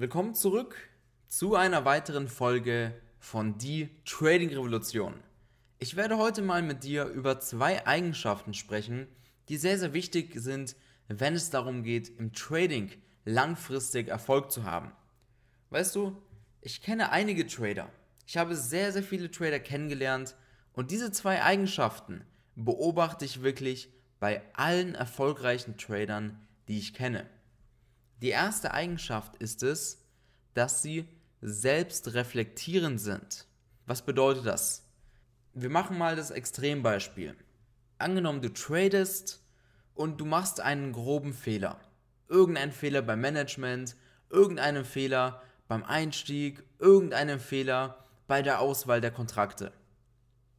Willkommen zurück zu einer weiteren Folge von Die Trading Revolution. Ich werde heute mal mit dir über zwei Eigenschaften sprechen, die sehr, sehr wichtig sind, wenn es darum geht, im Trading langfristig Erfolg zu haben. Weißt du, ich kenne einige Trader. Ich habe sehr, sehr viele Trader kennengelernt und diese zwei Eigenschaften beobachte ich wirklich bei allen erfolgreichen Tradern, die ich kenne. Die erste Eigenschaft ist es, dass sie selbst reflektierend sind. Was bedeutet das? Wir machen mal das Extrembeispiel. Angenommen, du tradest und du machst einen groben Fehler. Irgendeinen Fehler beim Management, irgendeinen Fehler beim Einstieg, irgendeinen Fehler bei der Auswahl der Kontrakte.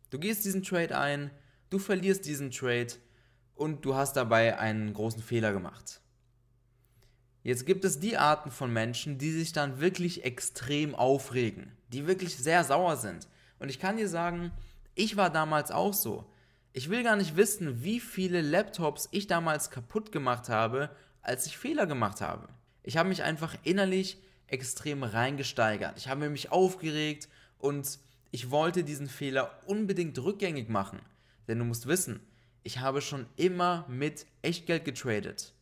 Du gehst diesen Trade ein, du verlierst diesen Trade und du hast dabei einen großen Fehler gemacht. Jetzt gibt es die Arten von Menschen, die sich dann wirklich extrem aufregen, die wirklich sehr sauer sind. Und ich kann dir sagen, ich war damals auch so. Ich will gar nicht wissen, wie viele Laptops ich damals kaputt gemacht habe, als ich Fehler gemacht habe. Ich habe mich einfach innerlich extrem reingesteigert. Ich habe mich aufgeregt und ich wollte diesen Fehler unbedingt rückgängig machen. Denn du musst wissen, ich habe schon immer mit Echtgeld getradet.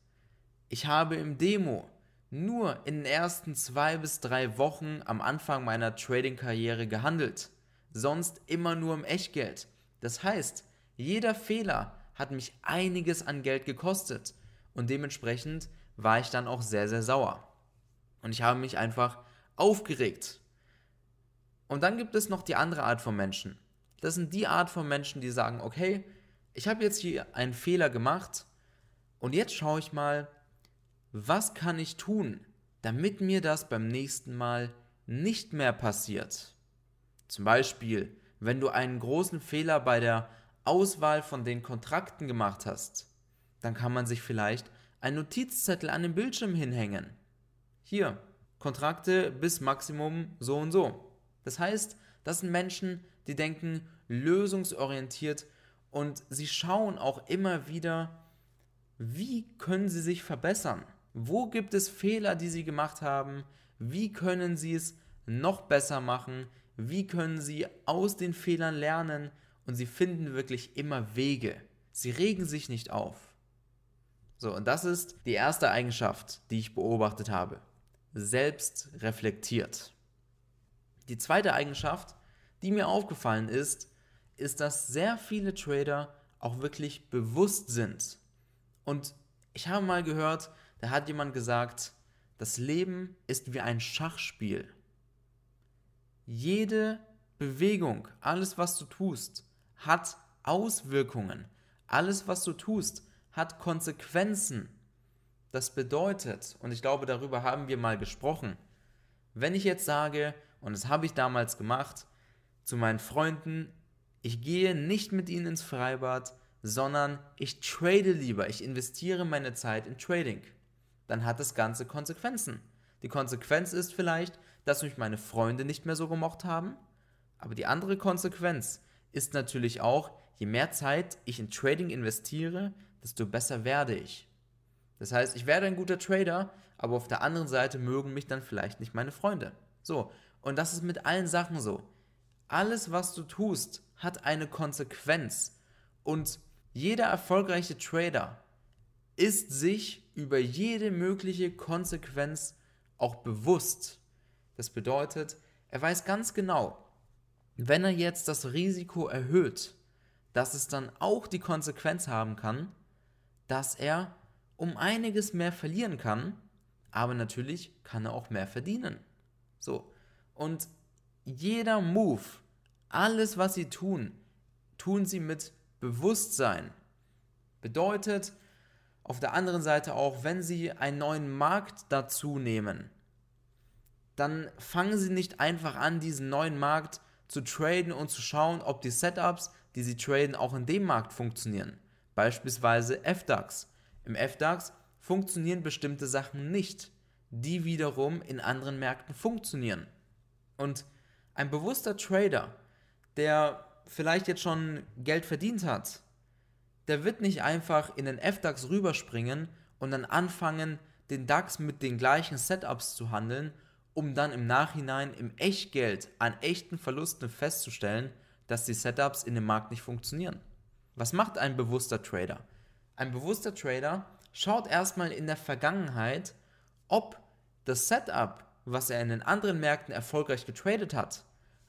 Ich habe im Demo nur in den ersten zwei bis drei Wochen am Anfang meiner Trading-Karriere gehandelt. Sonst immer nur im Echtgeld. Das heißt, jeder Fehler hat mich einiges an Geld gekostet und dementsprechend war ich dann auch sehr, sehr sauer. Und ich habe mich einfach aufgeregt. Und dann gibt es noch die andere Art von Menschen. Das sind die Art von Menschen, die sagen, okay, ich habe jetzt hier einen Fehler gemacht und jetzt schaue ich mal, was kann ich tun, damit mir das beim nächsten Mal nicht mehr passiert? Zum Beispiel, wenn du einen großen Fehler bei der Auswahl von den Kontrakten gemacht hast, dann kann man sich vielleicht einen Notizzettel an den Bildschirm hinhängen. Hier, Kontrakte bis Maximum so und so. Das heißt, das sind Menschen, die denken lösungsorientiert und sie schauen auch immer wieder, wie können sie sich verbessern. Wo gibt es Fehler, die Sie gemacht haben? Wie können Sie es noch besser machen? Wie können Sie aus den Fehlern lernen? Und Sie finden wirklich immer Wege. Sie regen sich nicht auf. So, und das ist die erste Eigenschaft, die ich beobachtet habe. Selbst reflektiert. Die zweite Eigenschaft, die mir aufgefallen ist, ist, dass sehr viele Trader auch wirklich bewusst sind. Und ich habe mal gehört, da hat jemand gesagt, das Leben ist wie ein Schachspiel. Jede Bewegung, alles was du tust, hat Auswirkungen. Alles was du tust, hat Konsequenzen. Das bedeutet, und ich glaube, darüber haben wir mal gesprochen, wenn ich jetzt sage, und das habe ich damals gemacht, zu meinen Freunden, ich gehe nicht mit ihnen ins Freibad, sondern ich trade lieber, ich investiere meine Zeit in Trading dann hat das Ganze Konsequenzen. Die Konsequenz ist vielleicht, dass mich meine Freunde nicht mehr so gemocht haben, aber die andere Konsequenz ist natürlich auch, je mehr Zeit ich in Trading investiere, desto besser werde ich. Das heißt, ich werde ein guter Trader, aber auf der anderen Seite mögen mich dann vielleicht nicht meine Freunde. So, und das ist mit allen Sachen so. Alles, was du tust, hat eine Konsequenz. Und jeder erfolgreiche Trader ist sich über jede mögliche Konsequenz auch bewusst. Das bedeutet, er weiß ganz genau, wenn er jetzt das Risiko erhöht, dass es dann auch die Konsequenz haben kann, dass er um einiges mehr verlieren kann, aber natürlich kann er auch mehr verdienen. So. Und jeder Move, alles was sie tun, tun sie mit Bewusstsein. Bedeutet, auf der anderen Seite auch, wenn Sie einen neuen Markt dazu nehmen, dann fangen Sie nicht einfach an, diesen neuen Markt zu traden und zu schauen, ob die Setups, die Sie traden, auch in dem Markt funktionieren. Beispielsweise FDAX. Im FDAX funktionieren bestimmte Sachen nicht, die wiederum in anderen Märkten funktionieren. Und ein bewusster Trader, der vielleicht jetzt schon Geld verdient hat, der wird nicht einfach in den F-DAX rüberspringen und dann anfangen, den DAX mit den gleichen Setups zu handeln um dann im Nachhinein im Echtgeld an echten Verlusten festzustellen, dass die Setups in dem Markt nicht funktionieren. Was macht ein bewusster Trader? Ein bewusster Trader schaut erstmal in der Vergangenheit, ob das Setup, was er in den anderen Märkten erfolgreich getradet hat,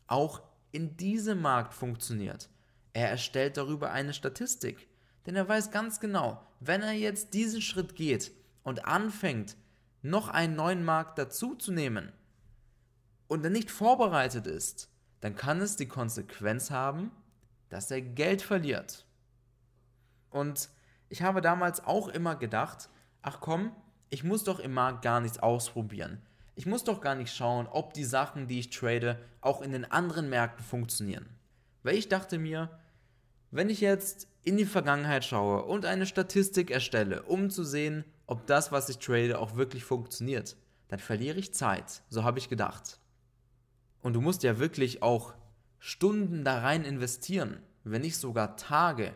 auch in diesem Markt funktioniert. Er erstellt darüber eine Statistik, denn er weiß ganz genau, wenn er jetzt diesen Schritt geht und anfängt, noch einen neuen Markt dazuzunehmen und er nicht vorbereitet ist, dann kann es die Konsequenz haben, dass er Geld verliert. Und ich habe damals auch immer gedacht, ach komm, ich muss doch im Markt gar nichts ausprobieren. Ich muss doch gar nicht schauen, ob die Sachen, die ich trade, auch in den anderen Märkten funktionieren. Weil ich dachte mir, wenn ich jetzt in die Vergangenheit schaue und eine Statistik erstelle, um zu sehen, ob das, was ich trade, auch wirklich funktioniert, dann verliere ich Zeit. So habe ich gedacht. Und du musst ja wirklich auch Stunden da rein investieren, wenn nicht sogar Tage.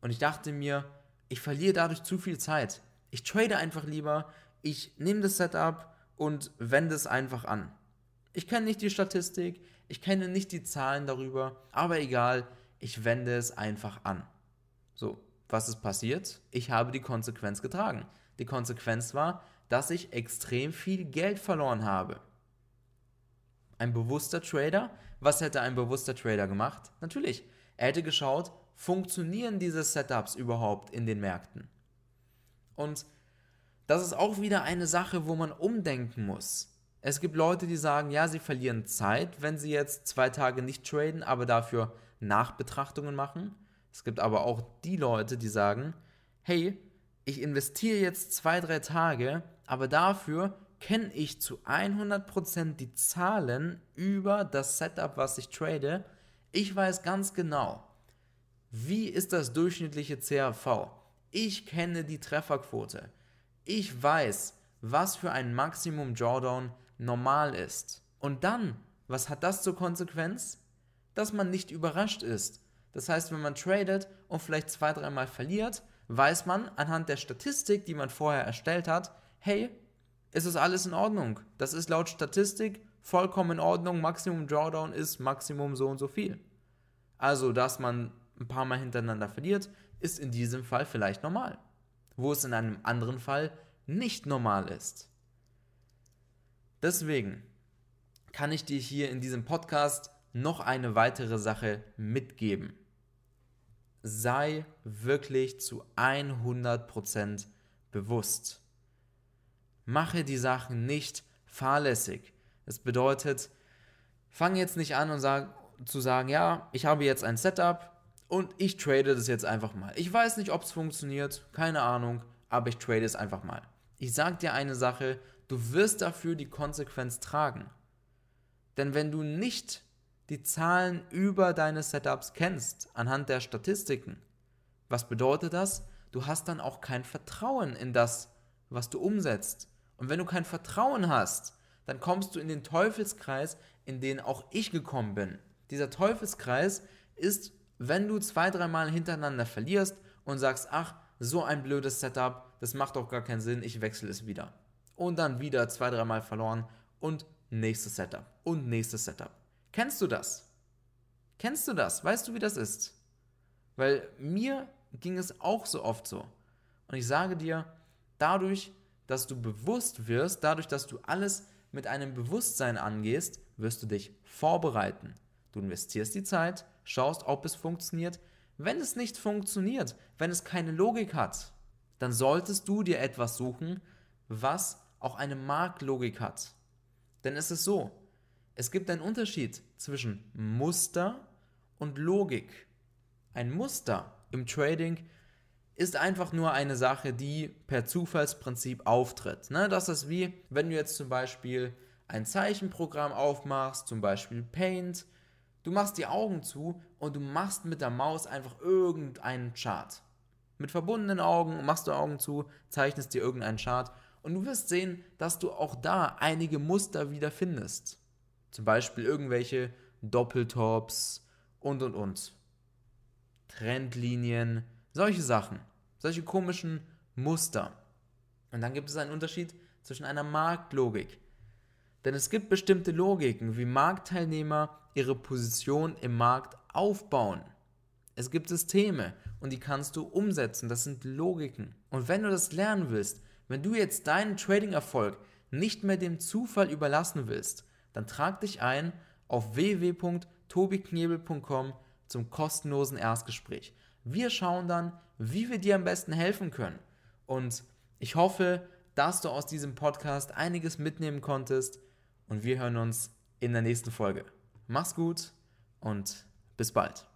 Und ich dachte mir, ich verliere dadurch zu viel Zeit. Ich trade einfach lieber, ich nehme das Setup und wende es einfach an. Ich kenne nicht die Statistik, ich kenne nicht die Zahlen darüber, aber egal, ich wende es einfach an. So, was ist passiert? Ich habe die Konsequenz getragen. Die Konsequenz war, dass ich extrem viel Geld verloren habe. Ein bewusster Trader, was hätte ein bewusster Trader gemacht? Natürlich, er hätte geschaut, funktionieren diese Setups überhaupt in den Märkten? Und das ist auch wieder eine Sache, wo man umdenken muss. Es gibt Leute, die sagen, ja, sie verlieren Zeit, wenn sie jetzt zwei Tage nicht traden, aber dafür Nachbetrachtungen machen. Es gibt aber auch die Leute, die sagen, hey, ich investiere jetzt zwei, drei Tage, aber dafür kenne ich zu 100% die Zahlen über das Setup, was ich trade. Ich weiß ganz genau, wie ist das durchschnittliche CRV. Ich kenne die Trefferquote. Ich weiß, was für ein Maximum Drawdown normal ist. Und dann, was hat das zur Konsequenz? Dass man nicht überrascht ist. Das heißt, wenn man tradet und vielleicht zwei, dreimal verliert, weiß man anhand der Statistik, die man vorher erstellt hat, hey, ist es alles in Ordnung. Das ist laut Statistik vollkommen in Ordnung. Maximum Drawdown ist Maximum so und so viel. Also, dass man ein paar Mal hintereinander verliert, ist in diesem Fall vielleicht normal. Wo es in einem anderen Fall nicht normal ist. Deswegen kann ich dir hier in diesem Podcast noch eine weitere Sache mitgeben. Sei wirklich zu 100% bewusst. Mache die Sachen nicht fahrlässig. Es bedeutet, fang jetzt nicht an und sag, zu sagen, ja, ich habe jetzt ein Setup und ich trade das jetzt einfach mal. Ich weiß nicht, ob es funktioniert, keine Ahnung, aber ich trade es einfach mal. Ich sage dir eine Sache, du wirst dafür die Konsequenz tragen. Denn wenn du nicht die Zahlen über deine Setups kennst, anhand der Statistiken, was bedeutet das? Du hast dann auch kein Vertrauen in das, was du umsetzt. Und wenn du kein Vertrauen hast, dann kommst du in den Teufelskreis, in den auch ich gekommen bin. Dieser Teufelskreis ist, wenn du zwei, dreimal hintereinander verlierst und sagst, ach, so ein blödes Setup, das macht doch gar keinen Sinn, ich wechsle es wieder. Und dann wieder zwei, dreimal verloren und nächstes Setup und nächstes Setup. Kennst du das? Kennst du das? Weißt du, wie das ist? Weil mir ging es auch so oft so. Und ich sage dir, dadurch, dass du bewusst wirst, dadurch, dass du alles mit einem Bewusstsein angehst, wirst du dich vorbereiten. Du investierst die Zeit, schaust, ob es funktioniert. Wenn es nicht funktioniert, wenn es keine Logik hat, dann solltest du dir etwas suchen, was auch eine Marktlogik hat. Denn es ist so, es gibt einen Unterschied zwischen Muster und Logik. Ein Muster im Trading ist einfach nur eine Sache, die per Zufallsprinzip auftritt. Ne? Das ist wie, wenn du jetzt zum Beispiel ein Zeichenprogramm aufmachst, zum Beispiel Paint, du machst die Augen zu und du machst mit der Maus einfach irgendeinen Chart. Mit verbundenen Augen machst du Augen zu, zeichnest dir irgendeinen Chart und du wirst sehen, dass du auch da einige Muster wieder findest. Zum Beispiel irgendwelche Doppeltops und und und. Trendlinien, solche Sachen, solche komischen Muster. Und dann gibt es einen Unterschied zwischen einer Marktlogik. Denn es gibt bestimmte Logiken, wie Marktteilnehmer ihre Position im Markt aufbauen. Es gibt Systeme und die kannst du umsetzen. Das sind Logiken. Und wenn du das lernen willst, wenn du jetzt deinen Trading-Erfolg nicht mehr dem Zufall überlassen willst, dann trag dich ein auf www.tobiknebel.com zum kostenlosen Erstgespräch. Wir schauen dann, wie wir dir am besten helfen können. Und ich hoffe, dass du aus diesem Podcast einiges mitnehmen konntest und wir hören uns in der nächsten Folge. Mach's gut und bis bald.